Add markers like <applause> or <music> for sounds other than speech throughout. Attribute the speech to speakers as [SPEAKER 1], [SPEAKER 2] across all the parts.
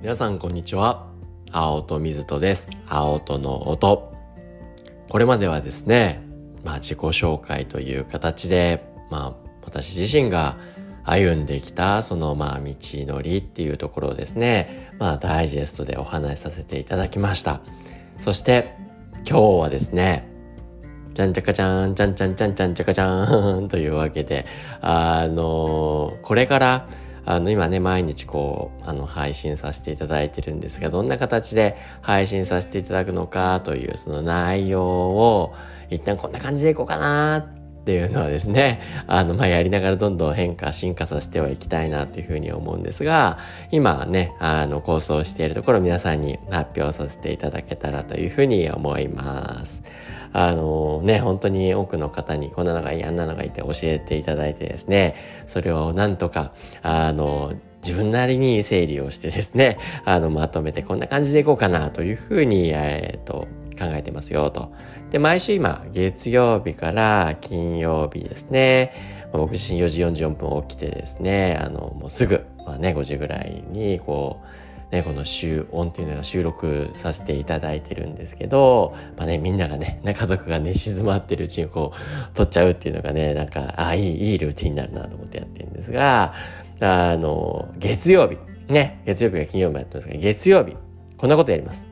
[SPEAKER 1] 皆さんこんにちは。青と水とです。青との音。これまではですねまあ自己紹介という形でまあ私自身が歩んできたそのまあ道のりっていうところをですねまあダイジェストでお話しさせていただきました。そして今日はですねちゃんちゃかちゃん、ちゃんちゃんちゃんちゃんちゃかちゃーんというわけで、あの、これからあの、今ね、毎日こう、あの、配信させていただいてるんですが、どんな形で配信させていただくのかという、その内容を、一旦こんな感じでいこうかなってっていうのはですね、<laughs> あの、まあ、やりながらどんどん変化、進化させてはいきたいなというふうに思うんですが、今ね、あの、構想しているところ皆さんに発表させていただけたらというふうに思います。あのね、本当に多くの方にこんなのがいい、あんなのがいいって教えていただいてですね、それをなんとか、あの、自分なりに整理をしてですね、あの、まとめてこんな感じでいこうかなというふうに、えっ、ー、と、考えてますよと。で、毎週今、月曜日から金曜日ですね、僕自身4時44分起きてですね、あの、もうすぐ、まあね、5時ぐらいに、こう、ね、この週音っていうのが収録させていただいてるんですけど、まあね、みんながね、家族がね、静まってるうちにこう、撮っちゃうっていうのがね、なんか、ああ、いい、いいルーティンになるなと思ってやってるんですが、あの、月曜日、ね、月曜日が金曜日もやってますが、月曜日、こんなことやります。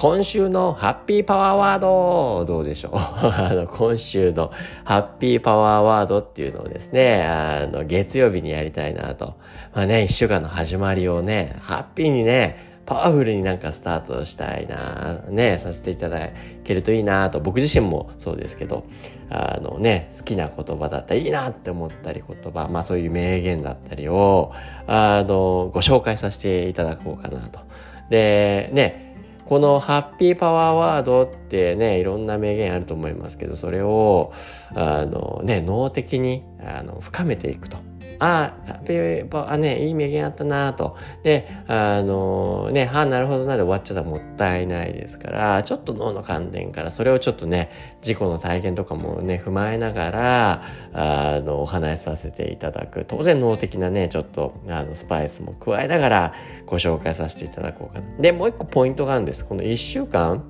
[SPEAKER 1] 今週のハッピーパワーワードどうでしょう？<laughs> あの今週のハッピーパワーワードっていうのをですね、あの月曜日にやりたいなと。まあね、一週間の始まりをね、ハッピーにね、パワフルになんかスタートしたいな、ね、させていただけるといいなと、僕自身もそうですけど、あのね、好きな言葉だったり、いいなって思ったり言葉、まあそういう名言だったりを、あの、ご紹介させていただこうかなと。で、ね、このハッピーパワーワードってね、いろんな名言あると思いますけど、それを、あのね、脳的にあの深めていくと。ああ、あね、いい名言あったなと。で、あのね、はあ、なるほどなで終わっちゃったらもったいないですから、ちょっと脳の観点から、それをちょっとね、自己の体験とかもね、踏まえながら、あの、お話しさせていただく。当然脳的なね、ちょっと、あの、スパイスも加えながらご紹介させていただこうかな。で、もう一個ポイントがあるんです。この一週間、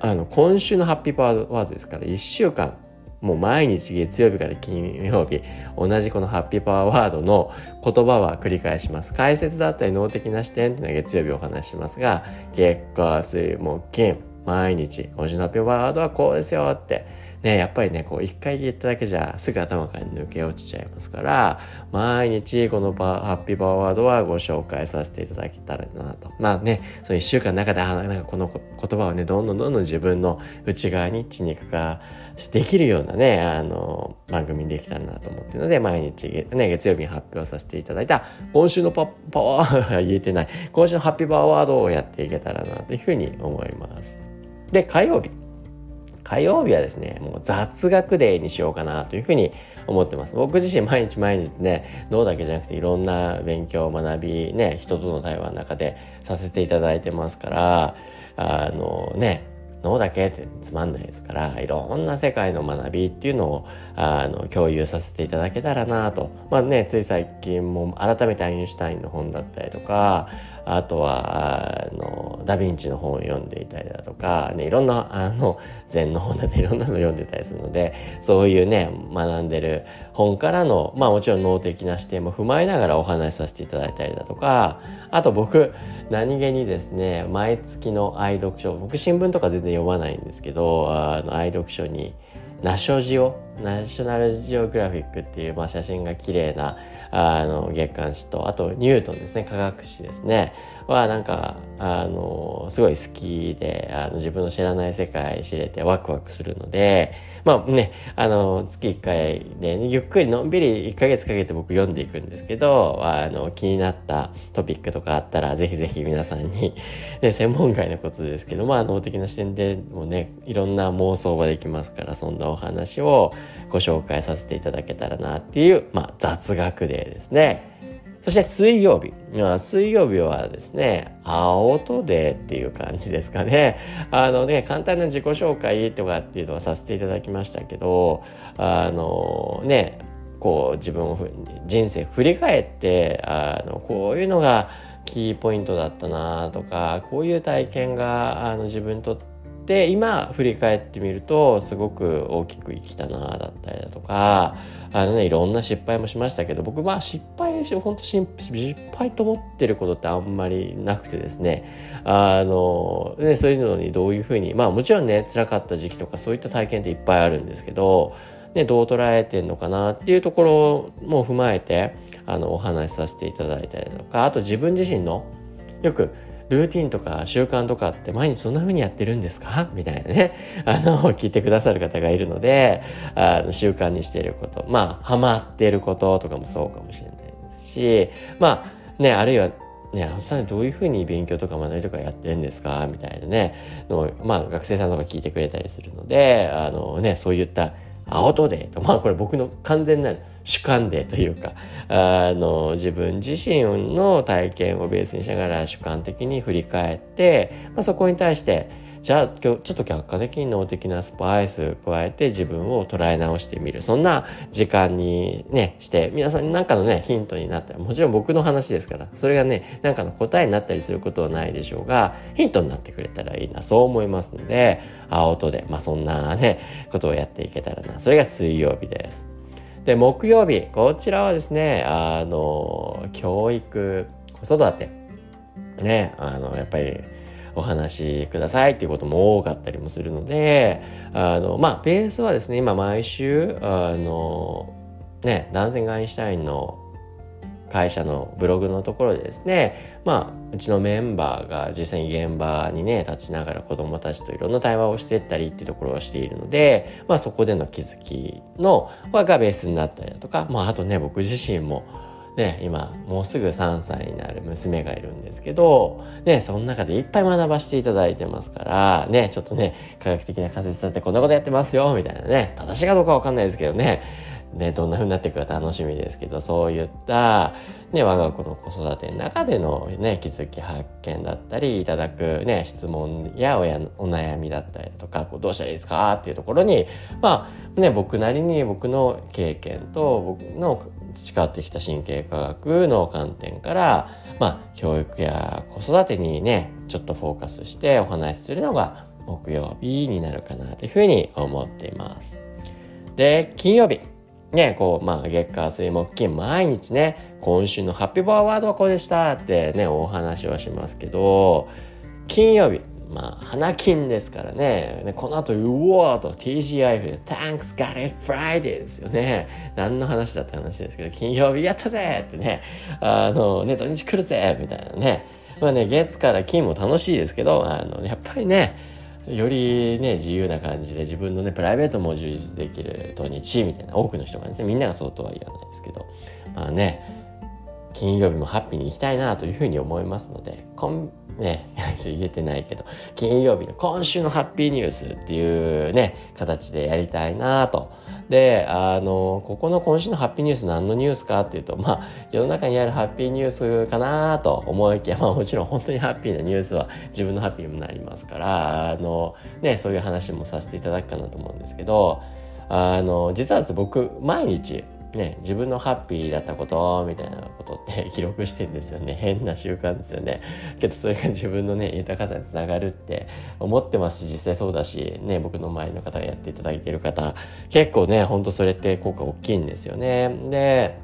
[SPEAKER 1] あの、今週のハッピーパワーワードですから、一週間、もう毎日月曜日から金曜日、同じこのハッピーパワーワードの言葉は繰り返します。解説だったり脳的な視点っていうのは月曜日お話ししますが、月火水木金、毎日、今週のハッピーパワーワードはこうですよって、ね、やっぱりね、こう一回言っただけじゃすぐ頭から抜け落ちちゃいますから、毎日このハッピーパワーワードはご紹介させていただけたらなと。まあね、その一週間の中で、あなんかこの言葉をね、どんどんどんどん自分の内側に血肉化できるようなね、あの、番組にできたらなと思ってるので、毎日、ね、月曜日に発表させていただいた、今週のパパワーが言えてない、今週のハッピーパワーワードをやっていけたらなというふうに思います。で、火曜日。火曜日はですね、もう雑学デーにしようかなというふうに思ってます。僕自身毎日毎日ね、脳だけじゃなくていろんな勉強、学び、ね、人との対話の中でさせていただいてますから、あのね、脳だけってつまんないですからいろんな世界の学びっていうのをあの共有させていただけたらなとまあねつい最近も改めてアインシュタインの本だったりとかあとはあのダ・ヴィンチの本を読んでいたりだとか、ね、いろんなあの禅の本だって <laughs> いろんなの読んでたりするのでそういうね学んでる本からのまあもちろん脳的な視点も踏まえながらお話しさせていただいたりだとかあと僕何気にですね毎月の愛読書僕新聞とか全然読まないんですけどあの愛読書にナショジオナショナルジオグラフィックっていう、まあ、写真が綺麗なあの月刊誌とあとニュートンですね。科学誌ですね。はなんかあのすごい好きであの自分の知らない世界知れてワクワクするのでまあねあの月1回で、ね、ゆっくりのんびり1ヶ月かけて僕読んでいくんですけどあの気になったトピックとかあったらぜひぜひ皆さんに、<laughs> ね、専門外のことですけどまあ脳的な視点でもねいろんな妄想ができますからそんなお話をご紹介させていただけたらなっていう、まあ、雑学デーですね。そして水曜日。水曜日はですね、青とデーっていう感じですかね。あのね、簡単な自己紹介とかっていうのはさせていただきましたけど、あのね、こう自分を人生振り返って、あの、こういうのがキーポイントだったなとかこういう体験があの自分にとって今振り返ってみるとすごく大きく生きたなだったりだとかあのねいろんな失敗もしましたけど僕は失敗し本当失敗と思ってることってあんまりなくてですね。あのねそういうのにどういうふうにまあもちろんね辛かった時期とかそういった体験っていっぱいあるんですけどね、どう捉えてんのかなっていうところも踏まえてあのお話しさせていただいたりとかあと自分自身のよくルーティンとか習慣とかって毎日そんな風にやってるんですか？<laughs> みたいなね、<laughs> あの、聞いてくださる方がいるので、<laughs> あの習慣にしていること、まあ、ハマってることとかもそうかもしれないですし、まあ、ね、あるいは、ね、あさんどういうふうに勉強とか学びとかやってるんですか？みたいなね、のまあ、学生さんとか聞いてくれたりするので、あのね、そういったアウトデートまあこれ僕の完全なる主観でというかあの自分自身の体験をベースにしながら主観的に振り返って、まあ、そこに対してじゃあ今日ちょっと客観的に脳的なスパイス加えて自分を捉え直してみる。そんな時間にねして皆さん何かのねヒントになった。らもちろん僕の話ですから。それがね何かの答えになったりすることはないでしょうがヒントになってくれたらいいな。そう思いますので青とでまあそんなねことをやっていけたらな。それが水曜日です。で木曜日こちらはですねあの教育子育て。ねあのやっぱりお話しくださいっていうことも多かったりもするのであのまあベースはですね今毎週あのね男性ガインシュタインの会社のブログのところでですねまあうちのメンバーが実際に現場にね立ちながら子どもたちといろんな対話をしていったりっていうところをしているので、まあ、そこでの気づきのがベースになったりだとか、まあ、あとね僕自身もね、今もうすぐ3歳になる娘がいるんですけど、ね、その中でいっぱい学ばせていただいてますから、ね、ちょっとね、科学的な仮説立てこんなことやってますよ、みたいなね、正しいかどうかわかんないですけどね、ね、どんな風になっていくか楽しみですけど、そういった、ね、我が子の子育ての中でのね、気づき発見だったり、いただくね、質問や親のお悩みだったりとか、こうどうしたらいいですか？っていうところに、まあ、ね、僕なりに僕の経験と僕の培ってきた神経科学の観点から、まあ、教育や子育てにね、ちょっとフォーカスしてお話しするのが木曜日になるかなというふうに思っています。で、金曜日。ね、こう、まあ、月火水木金毎日ね、今週のハッピーバーワードはこうでしたってね、お話はしますけど、金曜日、まあ、花金ですからね。この後、うわーと TGIF で Thanks God it Friday ですよね。何の話だって話ですけど、金曜日やったぜってね。あの、ね、土日来るぜみたいなね。まあね、月から金も楽しいですけど、あの、やっぱりね、よりね、自由な感じで自分のね、プライベートも充実できる土日みたいな多くの人がですね、みんながそうとは言わないですけど、まあね、金曜日もハッピーに行きたいなというふうに思いますので、こん、ね、<laughs> 言えてないけど、金曜日の今週のハッピーニュースっていうね、形でやりたいなと。で、あの、ここの今週のハッピーニュース何のニュースかっていうと、まあ、世の中にあるハッピーニュースかなと思いきや、まあもちろん本当にハッピーなニュースは自分のハッピーにもなりますから、あの、ね、そういう話もさせていただくかなと思うんですけど、あの、実は、僕、毎日、ね、自分のハッピーだったことみたいなことって <laughs> 記録してんですよね。変な習慣ですよね。けどそれが自分のね豊かさにつながるって思ってますし実際そうだしね僕の周りの方がやっていただいてる方結構ねほんとそれって効果大きいんですよね。で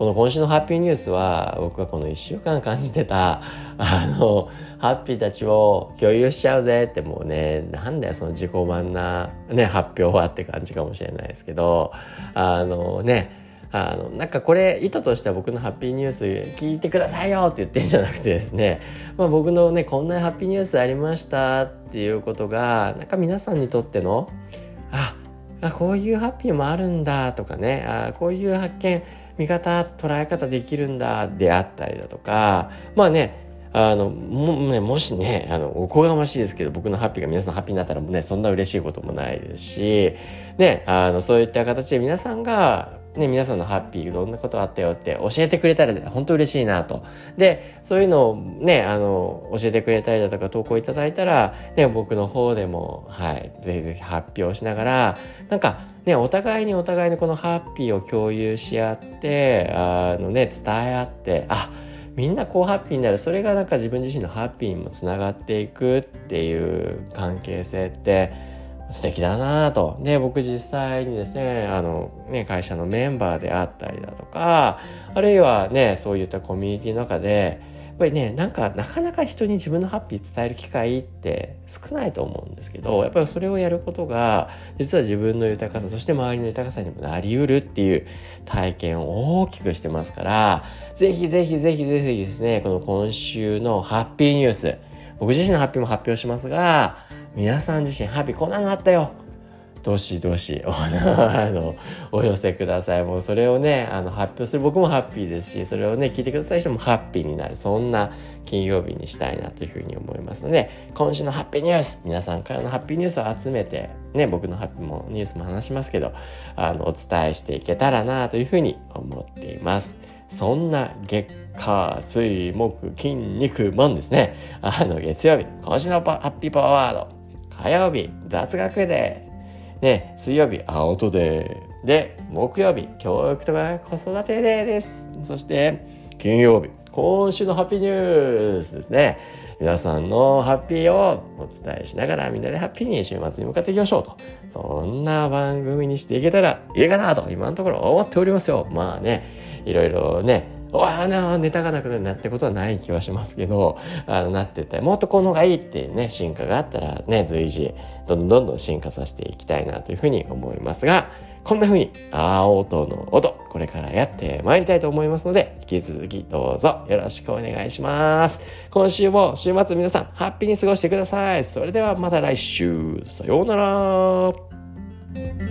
[SPEAKER 1] この今週のハッピーニュースは僕はこの1週間感じてた <laughs> あのハッピーたちを共有しちゃうぜってもうねなんだよその自己満な、ね、発表はって感じかもしれないですけどあのねあのなんかこれ意図としては僕のハッピーニュース聞いてくださいよって言ってんじゃなくてですね、まあ、僕のねこんなハッピーニュースありましたっていうことがなんか皆さんにとってのああこういうハッピーもあるんだとかねあこういう発見見方捉え方できるんだであったりだとかまあねあのもねもしねあのおこがましいですけど僕のハッピーが皆さんのハッピーになったらねそんな嬉しいこともないですしねあのそういった形で皆さんがね、皆さんのハッピーどんなことあったよって教えてくれたら本当嬉しいなと。で、そういうのをね、あの、教えてくれたりだとか投稿いただいたら、ね、僕の方でも、はい、ぜひぜひ発表しながら、なんか、ね、お互いにお互いにこのハッピーを共有し合って、あのね、伝え合って、あ、みんなこうハッピーになるそれがなんか自分自身のハッピーにもつながっていくっていう関係性って素敵だなと。で、僕実際にですね、あの、ね、会社のメンバーであったりだとか、あるいはね、そういったコミュニティの中で、ぱりねなんかなかなか人に自分のハッピー伝える機会って少ないと思うんですけどやっぱりそれをやることが実は自分の豊かさそして周りの豊かさにもなりうるっていう体験を大きくしてますからぜひぜひぜひぜひですねこの今週のハッピーニュース僕自身のハッピーも発表しますが皆さん自身ハッピーこんなのあったよどしどし <laughs> あのお寄せくださいもうそれをねあの発表する僕もハッピーですしそれをね聞いてくださる人もハッピーになるそんな金曜日にしたいなというふうに思いますので今週のハッピーニュース皆さんからのハッピーニュースを集めてね僕のハッピーもニュースも話しますけどあのお伝えしていけたらなというふうに思っています。そんな月火水木筋肉マンですね。あの月曜日今週のハッピーパワーワード火曜日雑学でね、水曜日、アウトデー。で、木曜日、教育とか子育てデーです。そして、金曜日、今週のハッピーニュースですね。皆さんのハッピーをお伝えしながらみんなでハッピーに週末に向かっていきましょうと。そんな番組にしていけたらいいかなと今のところ思っておりますよ。まあね、いろいろね、あなネタがなくなるなってことはない気はしますけどあのなっててもっとこの方がいいってね進化があったらね随時どんどんどんどん進化させていきたいなというふうに思いますがこんなふうに青音の音これからやってまいりたいと思いますので引き続きどうぞよろしくお願いします。今週も週末皆さんハッピーに過ごしてください。それではまた来週。さようなら。